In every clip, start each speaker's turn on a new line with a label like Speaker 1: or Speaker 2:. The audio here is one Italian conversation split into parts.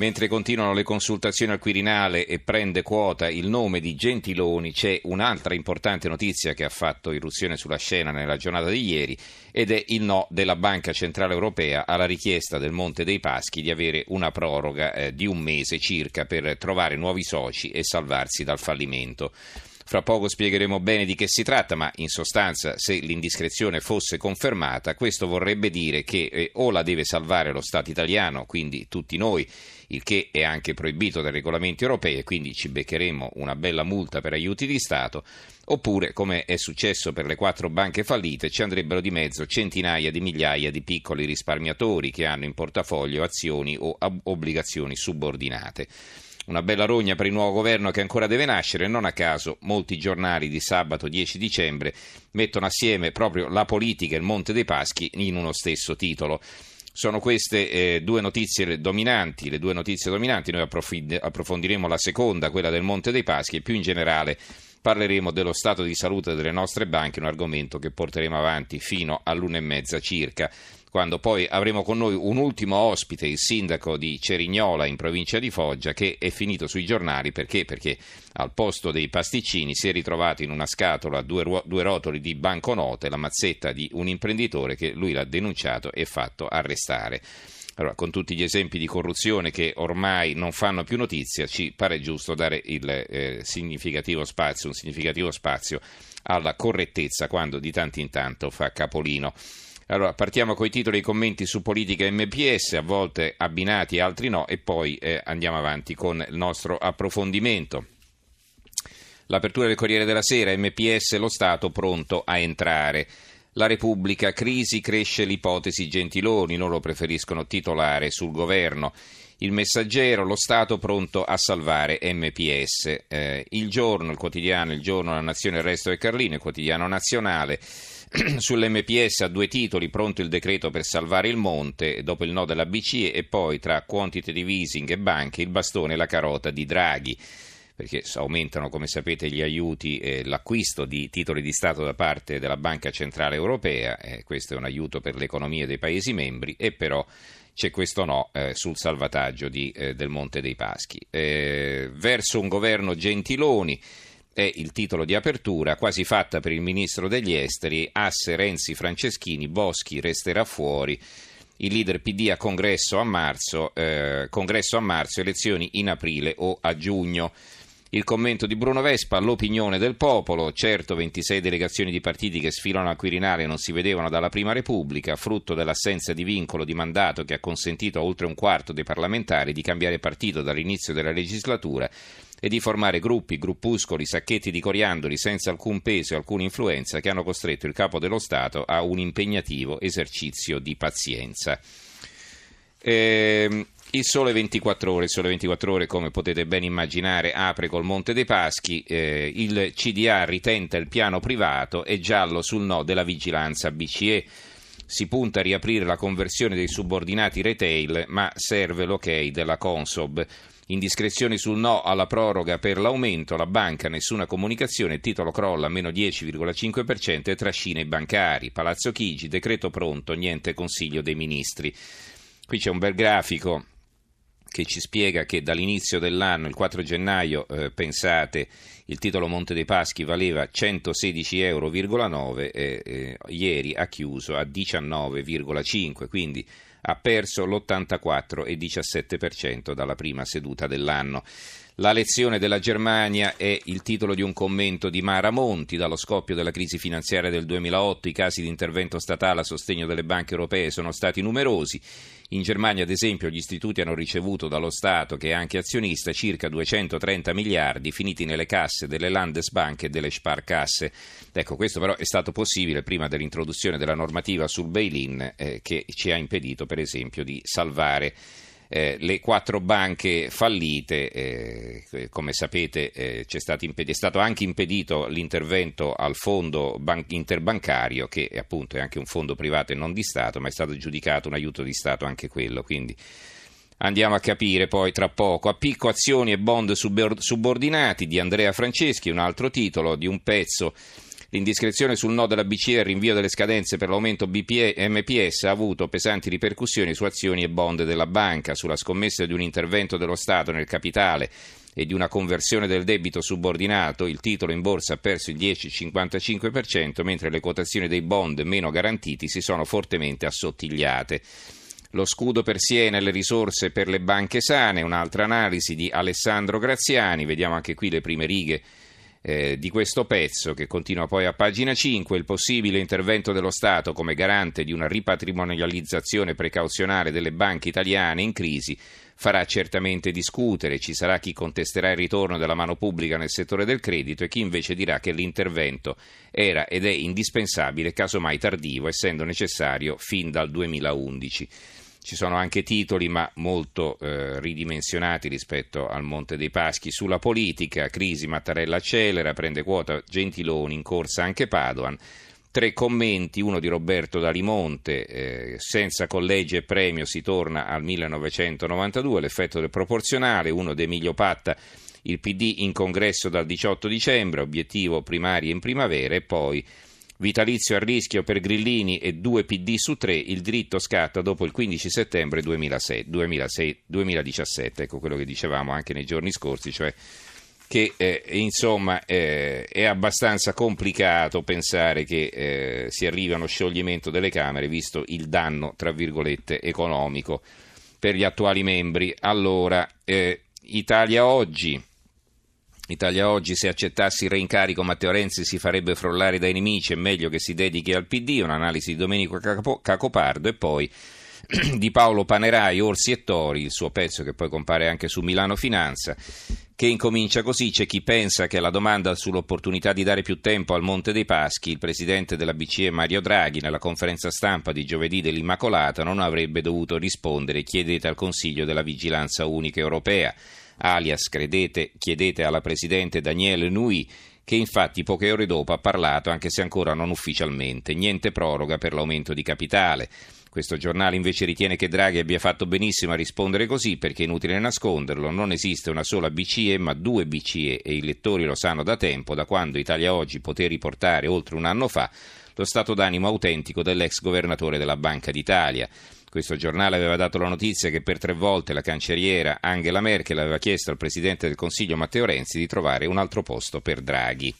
Speaker 1: Mentre continuano le consultazioni al Quirinale e prende quota il nome di Gentiloni, c'è un'altra importante notizia che ha fatto irruzione sulla scena nella giornata di ieri ed è il no della Banca Centrale Europea alla richiesta del Monte dei Paschi di avere una proroga eh, di un mese circa per trovare nuovi soci e salvarsi dal fallimento. Fra poco spiegheremo bene di che si tratta, ma in sostanza, se l'indiscrezione fosse confermata, questo vorrebbe dire che eh, o la deve salvare lo Stato italiano, quindi tutti noi, il che è anche proibito dai regolamenti europei e quindi ci beccheremo una bella multa per aiuti di Stato, oppure, come è successo per le quattro banche fallite, ci andrebbero di mezzo centinaia di migliaia di piccoli risparmiatori che hanno in portafoglio azioni o obbligazioni subordinate. Una bella rogna per il nuovo governo che ancora deve nascere, non a caso molti giornali di sabato 10 dicembre mettono assieme proprio la politica e il Monte dei Paschi in uno stesso titolo. Sono queste eh, due notizie dominanti, le due notizie dominanti, noi approfondiremo la seconda, quella del Monte dei Paschi e più in generale parleremo dello stato di salute delle nostre banche, un argomento che porteremo avanti fino all'una e mezza circa quando poi avremo con noi un ultimo ospite, il sindaco di Cerignola in provincia di Foggia, che è finito sui giornali perché? Perché al posto dei pasticcini si è ritrovato in una scatola due, due rotoli di banconote, la mazzetta di un imprenditore che lui l'ha denunciato e fatto arrestare. Allora, con tutti gli esempi di corruzione che ormai non fanno più notizia, ci pare giusto dare il eh, significativo spazio, un significativo spazio alla correttezza quando di tanto in tanto fa capolino. Allora, partiamo con i titoli e i commenti su politica MPS, a volte abbinati, altri no, e poi eh, andiamo avanti con il nostro approfondimento. L'apertura del Corriere della Sera, MPS, lo Stato pronto a entrare. La Repubblica, crisi, cresce l'ipotesi Gentiloni, non lo preferiscono titolare sul governo. Il messaggero, lo Stato pronto a salvare MPS. Eh, il giorno, il quotidiano, il giorno, la nazione, il resto del Carlino, il quotidiano nazionale. Sull'MPS a due titoli, pronto il decreto per salvare il monte, dopo il no della BCE e poi tra quantitative easing e banche il bastone e la carota di Draghi perché aumentano, come sapete, gli aiuti e l'acquisto di titoli di Stato da parte della Banca Centrale Europea, eh, questo è un aiuto per l'economia dei Paesi membri, e però c'è questo no eh, sul salvataggio di, eh, del Monte dei Paschi. Eh, verso un governo Gentiloni è il titolo di apertura, quasi fatta per il ministro degli esteri, asse Renzi Franceschini, Boschi resterà fuori. Il leader PD a congresso a marzo, eh, congresso a marzo, elezioni in aprile o a giugno. Il commento di Bruno Vespa, l'opinione del popolo, certo 26 delegazioni di partiti che sfilano al Quirinale non si vedevano dalla Prima Repubblica, frutto dell'assenza di vincolo di mandato che ha consentito a oltre un quarto dei parlamentari di cambiare partito dall'inizio della legislatura e di formare gruppi, gruppuscoli, sacchetti di coriandoli senza alcun peso e alcuna influenza che hanno costretto il capo dello Stato a un impegnativo esercizio di pazienza. Eh, il sole 24 ore, il sole 24 ore come potete ben immaginare apre col Monte dei Paschi, eh, il CDA ritenta il piano privato e giallo sul no della vigilanza BCE. Si punta a riaprire la conversione dei subordinati retail, ma serve l'ok della Consob. Indiscrezioni sul no alla proroga per l'aumento, la banca nessuna comunicazione, titolo crolla meno 10,5% e trascina i bancari. Palazzo Chigi, decreto pronto, niente consiglio dei ministri. Qui c'è un bel grafico che ci spiega che dall'inizio dell'anno, il 4 gennaio, eh, pensate, il titolo Monte dei Paschi valeva 116,9 euro, e eh, ieri ha chiuso a 19,5, quindi ha perso l'84,17% dalla prima seduta dell'anno. La lezione della Germania è il titolo di un commento di Mara Monti. Dallo scoppio della crisi finanziaria del 2008 i casi di intervento statale a sostegno delle banche europee sono stati numerosi. In Germania, ad esempio, gli istituti hanno ricevuto dallo Stato, che è anche azionista, circa 230 miliardi finiti nelle casse delle Landesbank e delle Sparkasse. Ecco, questo però è stato possibile prima dell'introduzione della normativa sul bail-in eh, che ci ha impedito, per esempio, di salvare eh, le quattro banche fallite, eh, come sapete eh, impedito, è stato anche impedito l'intervento al fondo ban- interbancario, che è appunto è anche un fondo privato e non di Stato, ma è stato giudicato un aiuto di Stato anche quello. Quindi andiamo a capire poi tra poco. A picco azioni e bond subordinati di Andrea Franceschi, un altro titolo di un pezzo L'indiscrezione sul no della BCE e il rinvio delle scadenze per l'aumento BPE, MPS ha avuto pesanti ripercussioni su azioni e bond della banca, sulla scommessa di un intervento dello Stato nel capitale e di una conversione del debito subordinato, il titolo in borsa ha perso il 10-55%, mentre le quotazioni dei bond meno garantiti si sono fortemente assottigliate. Lo scudo per Siena e le risorse per le banche sane, un'altra analisi di Alessandro Graziani, vediamo anche qui le prime righe eh, di questo pezzo che continua poi a pagina 5, il possibile intervento dello Stato come garante di una ripatrimonializzazione precauzionale delle banche italiane in crisi farà certamente discutere, ci sarà chi contesterà il ritorno della mano pubblica nel settore del credito e chi invece dirà che l'intervento era ed è indispensabile, casomai tardivo, essendo necessario fin dal 2011. Ci sono anche titoli, ma molto eh, ridimensionati rispetto al Monte dei Paschi, sulla politica, crisi Mattarella accelera, prende quota Gentiloni, in corsa anche Padoan. Tre commenti, uno di Roberto Dalimonte, eh, senza collegi e premio si torna al 1992, l'effetto del proporzionale, uno di Emilio Patta, il PD in congresso dal 18 dicembre, obiettivo primario in primavera e poi Vitalizio a rischio per Grillini e due PD su tre, il diritto scatta dopo il 15 settembre 2006, 2006, 2017, ecco quello che dicevamo anche nei giorni scorsi, cioè che eh, insomma eh, è abbastanza complicato pensare che eh, si arrivi a uno scioglimento delle Camere visto il danno, tra virgolette, economico per gli attuali membri. Allora, eh, Italia oggi Italia oggi, se accettassi il reincarico Matteo Renzi si farebbe frollare dai nemici, è meglio che si dedichi al PD, un'analisi di Domenico Cacopardo e poi di Paolo Panerai, Orsi e Tori, il suo pezzo che poi compare anche su Milano Finanza, che incomincia così, c'è chi pensa che alla domanda sull'opportunità di dare più tempo al Monte dei Paschi, il presidente della BCE Mario Draghi nella conferenza stampa di giovedì dell'Immacolata non avrebbe dovuto rispondere chiedete al Consiglio della Vigilanza Unica Europea alias credete, chiedete alla Presidente Daniele Nui, che infatti poche ore dopo ha parlato, anche se ancora non ufficialmente, niente proroga per l'aumento di capitale. Questo giornale invece ritiene che Draghi abbia fatto benissimo a rispondere così perché è inutile nasconderlo, non esiste una sola BCE ma due BCE e i lettori lo sanno da tempo, da quando Italia Oggi poté riportare oltre un anno fa lo stato d'animo autentico dell'ex governatore della Banca d'Italia. Questo giornale aveva dato la notizia che per tre volte la cancelliera Angela Merkel aveva chiesto al Presidente del Consiglio Matteo Renzi di trovare un altro posto per Draghi.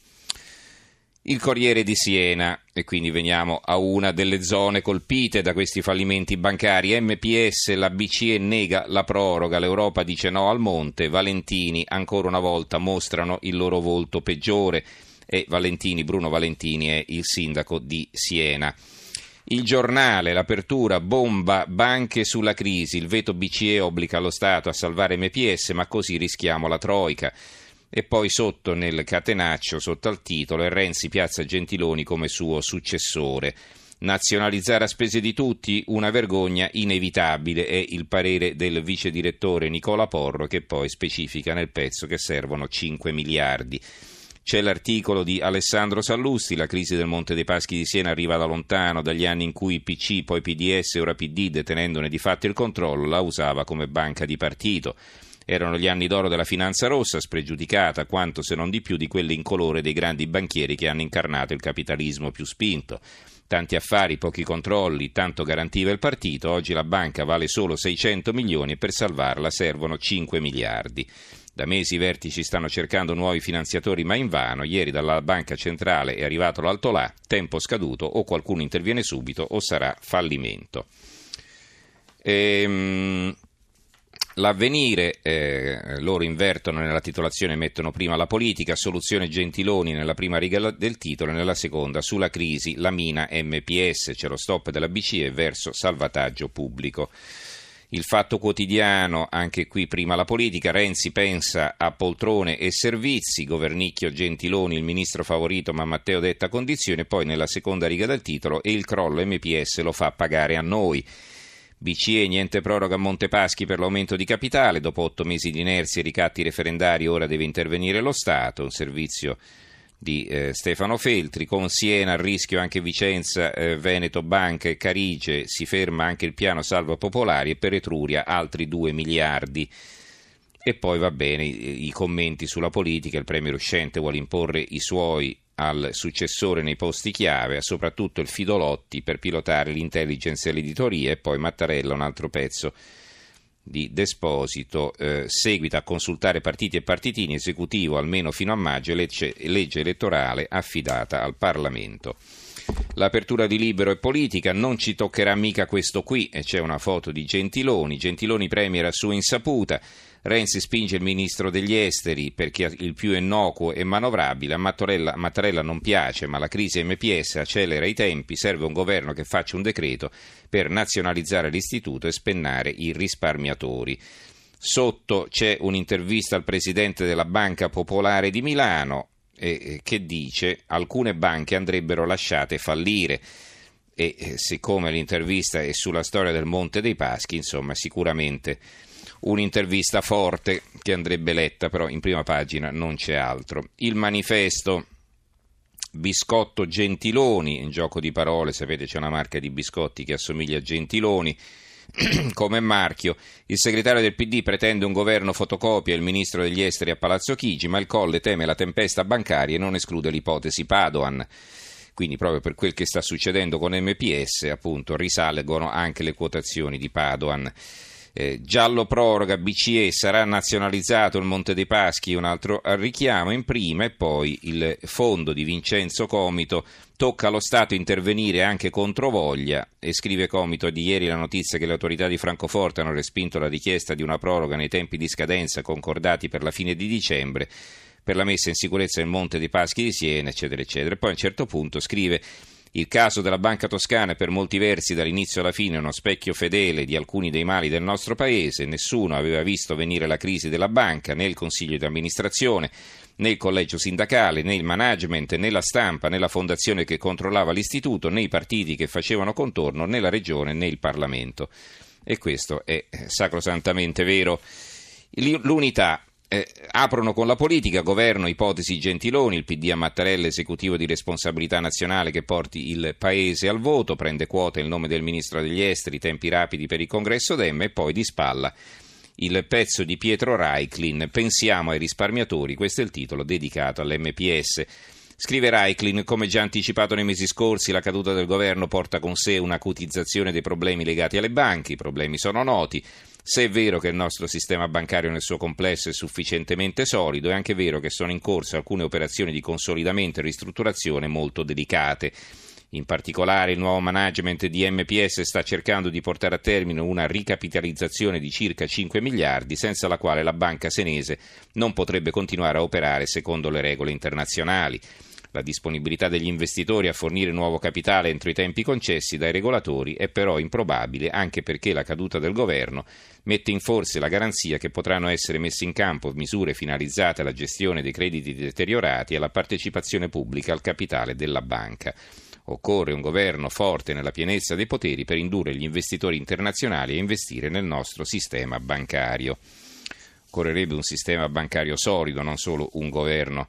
Speaker 1: Il Corriere di Siena, e quindi veniamo a una delle zone colpite da questi fallimenti bancari. MPS, la BCE nega la proroga, l'Europa dice no al monte, Valentini ancora una volta mostrano il loro volto peggiore e Valentini, Bruno Valentini è il sindaco di Siena. Il giornale, l'apertura, bomba, banche sulla crisi, il veto BCE obbliga lo Stato a salvare MPS, ma così rischiamo la Troica. E poi sotto nel catenaccio, sotto al titolo, Renzi piazza Gentiloni come suo successore. Nazionalizzare a spese di tutti, una vergogna inevitabile, è il parere del vice direttore Nicola Porro che poi specifica nel pezzo che servono 5 miliardi. C'è l'articolo di Alessandro Sallusti, la crisi del Monte dei Paschi di Siena arriva da lontano, dagli anni in cui PC, poi PDS, ora PD, detenendone di fatto il controllo, la usava come banca di partito. Erano gli anni d'oro della finanza rossa, spregiudicata quanto se non di più di quelle incolore dei grandi banchieri che hanno incarnato il capitalismo più spinto. Tanti affari, pochi controlli, tanto garantiva il partito, oggi la banca vale solo 600 milioni e per salvarla servono 5 miliardi. Da mesi i vertici stanno cercando nuovi finanziatori, ma invano. Ieri dalla Banca Centrale è arrivato l'altolà, tempo scaduto, o qualcuno interviene subito o sarà fallimento. Ehm, L'avvenire, eh, loro invertono nella titolazione, mettono prima la politica, soluzione Gentiloni nella prima riga del titolo e nella seconda sulla crisi, la mina MPS, c'è lo stop della BCE verso salvataggio pubblico. Il fatto quotidiano, anche qui prima la politica, Renzi pensa a poltrone e servizi, governicchio Gentiloni, il ministro favorito ma Matteo detta condizione, poi nella seconda riga del titolo e il crollo MPS lo fa pagare a noi. BCE niente proroga a Montepaschi per l'aumento di capitale, dopo otto mesi di inerzia e ricatti referendari ora deve intervenire lo Stato, un servizio di eh, Stefano Feltri, con Siena a rischio anche Vicenza, eh, Veneto, Banca e Carige, si ferma anche il piano salvo popolari e per Etruria altri 2 miliardi. E poi va bene i, i commenti sulla politica, il Premier uscente vuole imporre i suoi al successore nei posti chiave, soprattutto il Fidolotti per pilotare l'intelligence e l'editoria e poi Mattarella un altro pezzo di Desposito eh, seguita a consultare partiti e partitini esecutivo almeno fino a maggio legge, legge elettorale affidata al Parlamento. L'apertura di Libero e Politica non ci toccherà mica questo qui e c'è una foto di Gentiloni, Gentiloni premier a sua insaputa Renzi spinge il ministro degli esteri perché il più innocuo e manovrabile. A Mattarella, Mattarella non piace, ma la crisi MPS accelera i tempi. Serve un governo che faccia un decreto per nazionalizzare l'istituto e spennare i risparmiatori. Sotto c'è un'intervista al presidente della Banca Popolare di Milano eh, che dice alcune banche andrebbero lasciate fallire e eh, siccome l'intervista è sulla storia del Monte dei Paschi, insomma, sicuramente un'intervista forte che andrebbe letta, però in prima pagina non c'è altro. Il manifesto Biscotto Gentiloni, in gioco di parole, sapete c'è una marca di biscotti che assomiglia a Gentiloni come marchio. Il segretario del PD pretende un governo fotocopia il ministro degli esteri a Palazzo Chigi, ma il Colle teme la tempesta bancaria e non esclude l'ipotesi Padoan. Quindi proprio per quel che sta succedendo con MPS, appunto, risalgono anche le quotazioni di Padoan. Eh, giallo proroga BCE sarà nazionalizzato il Monte dei Paschi, un altro richiamo in prima e poi il fondo di Vincenzo Comito tocca allo Stato intervenire anche contro voglia e scrive Comito di ieri la notizia che le autorità di Francoforte hanno respinto la richiesta di una proroga nei tempi di scadenza concordati per la fine di dicembre per la messa in sicurezza del Monte dei Paschi di Siena, eccetera, eccetera. E poi a un certo punto scrive il caso della Banca Toscana è per molti versi dall'inizio alla fine uno specchio fedele di alcuni dei mali del nostro paese. Nessuno aveva visto venire la crisi della banca, né il consiglio di amministrazione, né il collegio sindacale, né il management, né la stampa, né la fondazione che controllava l'istituto, né i partiti che facevano contorno, né la regione, né il Parlamento. E questo è sacrosantamente vero. L'unità eh, aprono con la politica, governo, ipotesi Gentiloni, il PD a Mattarella, esecutivo di responsabilità nazionale che porti il Paese al voto, prende quota il nome del Ministro degli Esteri, tempi rapidi per il congresso Dem e poi di spalla il pezzo di Pietro Reiklin, Pensiamo ai risparmiatori, questo è il titolo dedicato all'MPS. Scrive Reiklin, come già anticipato nei mesi scorsi, la caduta del governo porta con sé un'acutizzazione dei problemi legati alle banche, i problemi sono noti. Se è vero che il nostro sistema bancario nel suo complesso è sufficientemente solido, è anche vero che sono in corso alcune operazioni di consolidamento e ristrutturazione molto delicate. In particolare il nuovo management di MPS sta cercando di portare a termine una ricapitalizzazione di circa 5 miliardi, senza la quale la banca senese non potrebbe continuare a operare secondo le regole internazionali. La disponibilità degli investitori a fornire nuovo capitale entro i tempi concessi dai regolatori è però improbabile anche perché la caduta del governo mette in forse la garanzia che potranno essere messe in campo misure finalizzate alla gestione dei crediti deteriorati e alla partecipazione pubblica al capitale della banca. Occorre un governo forte nella pienezza dei poteri per indurre gli investitori internazionali a investire nel nostro sistema bancario. Occorrerebbe un sistema bancario solido, non solo un governo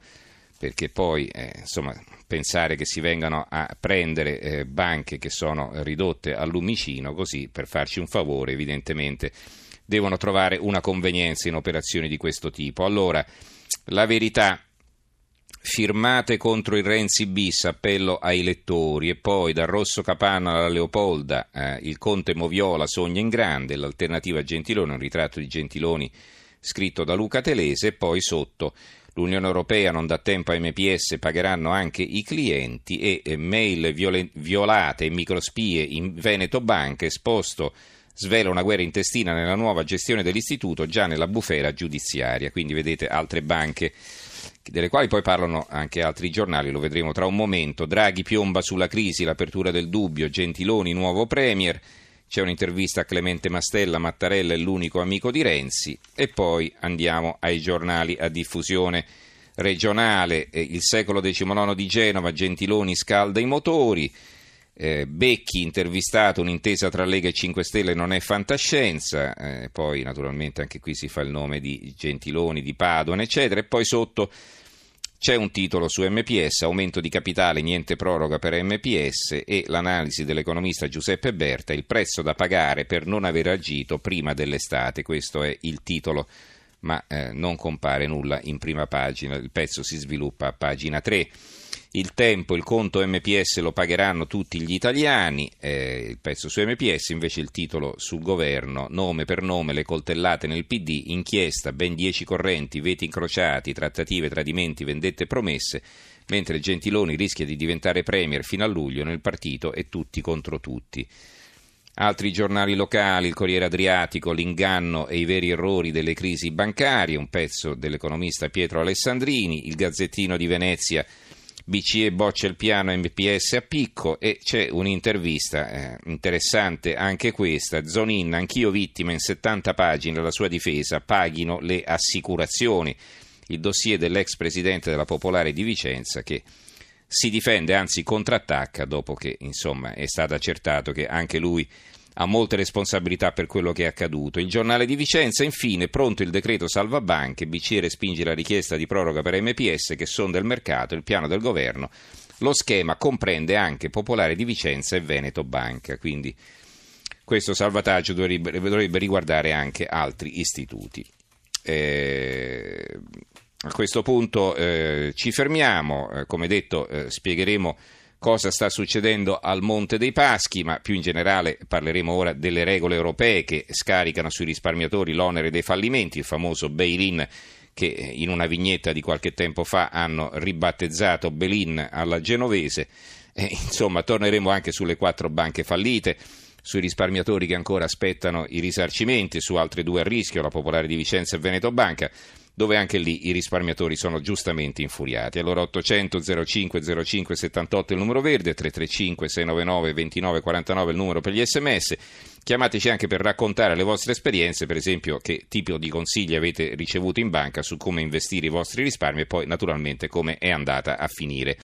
Speaker 1: perché poi eh, insomma, pensare che si vengano a prendere eh, banche che sono ridotte al lumicino così per farci un favore evidentemente devono trovare una convenienza in operazioni di questo tipo. Allora, la verità firmate contro il Renzi bis, appello ai lettori e poi dal Rosso Capanna alla Leopolda eh, il Conte Moviola sogna in grande, l'alternativa Gentiloni, un ritratto di Gentiloni scritto da Luca Telese e poi sotto L'Unione Europea non dà tempo a MPS, pagheranno anche i clienti e mail violate e microspie in Veneto Banca esposto svela una guerra intestina nella nuova gestione dell'istituto già nella bufera giudiziaria. Quindi vedete altre banche delle quali poi parlano anche altri giornali, lo vedremo tra un momento. Draghi piomba sulla crisi, l'apertura del dubbio, Gentiloni nuovo premier. C'è un'intervista a Clemente Mastella, Mattarella è l'unico amico di Renzi e poi andiamo ai giornali a diffusione regionale. Il secolo XIX di Genova, Gentiloni scalda i motori. Eh, Becchi intervistato, un'intesa tra Lega e 5 Stelle non è fantascienza, eh, poi naturalmente anche qui si fa il nome di Gentiloni, di Padoan, eccetera, e poi sotto c'è un titolo su MPS, aumento di capitale, niente proroga per MPS e l'analisi dell'economista Giuseppe Berta, il prezzo da pagare per non aver agito prima dell'estate, questo è il titolo, ma eh, non compare nulla in prima pagina, il pezzo si sviluppa a pagina 3 il tempo, il conto MPS lo pagheranno tutti gli italiani, eh, il pezzo su MPS, invece il titolo sul governo, nome per nome, le coltellate nel PD, inchiesta, ben 10 correnti, veti incrociati, trattative, tradimenti, vendette promesse, mentre Gentiloni rischia di diventare premier fino a luglio nel partito e tutti contro tutti. Altri giornali locali, il Corriere Adriatico, l'inganno e i veri errori delle crisi bancarie, un pezzo dell'economista Pietro Alessandrini, il Gazzettino di Venezia, BCE boccia il piano MPS a picco e c'è un'intervista eh, interessante anche questa. Zonin, anch'io vittima in 70 pagine la sua difesa, paghino le assicurazioni. Il dossier dell'ex presidente della Popolare di Vicenza che si difende, anzi contrattacca dopo che insomma, è stato accertato che anche lui ha molte responsabilità per quello che è accaduto. Il giornale di Vicenza, infine, pronto il decreto salva banche, BCE respinge la richiesta di proroga per MPS che sonda il mercato, il piano del governo. Lo schema comprende anche Popolare di Vicenza e Veneto Banca, quindi questo salvataggio dovrebbe, dovrebbe riguardare anche altri istituti. Eh, a questo punto eh, ci fermiamo, eh, come detto eh, spiegheremo cosa sta succedendo al Monte dei Paschi, ma più in generale parleremo ora delle regole europee che scaricano sui risparmiatori l'onere dei fallimenti, il famoso bail-in che in una vignetta di qualche tempo fa hanno ribattezzato Belin alla genovese. E, insomma, torneremo anche sulle quattro banche fallite, sui risparmiatori che ancora aspettano i risarcimenti, su altre due a rischio, la Popolare di Vicenza e Veneto Banca dove anche lì i risparmiatori sono giustamente infuriati. Allora 800 05 05 78 il numero verde, 335 699 29 49 il numero per gli sms. Chiamateci anche per raccontare le vostre esperienze, per esempio che tipo di consigli avete ricevuto in banca su come investire i vostri risparmi e poi naturalmente come è andata a finire.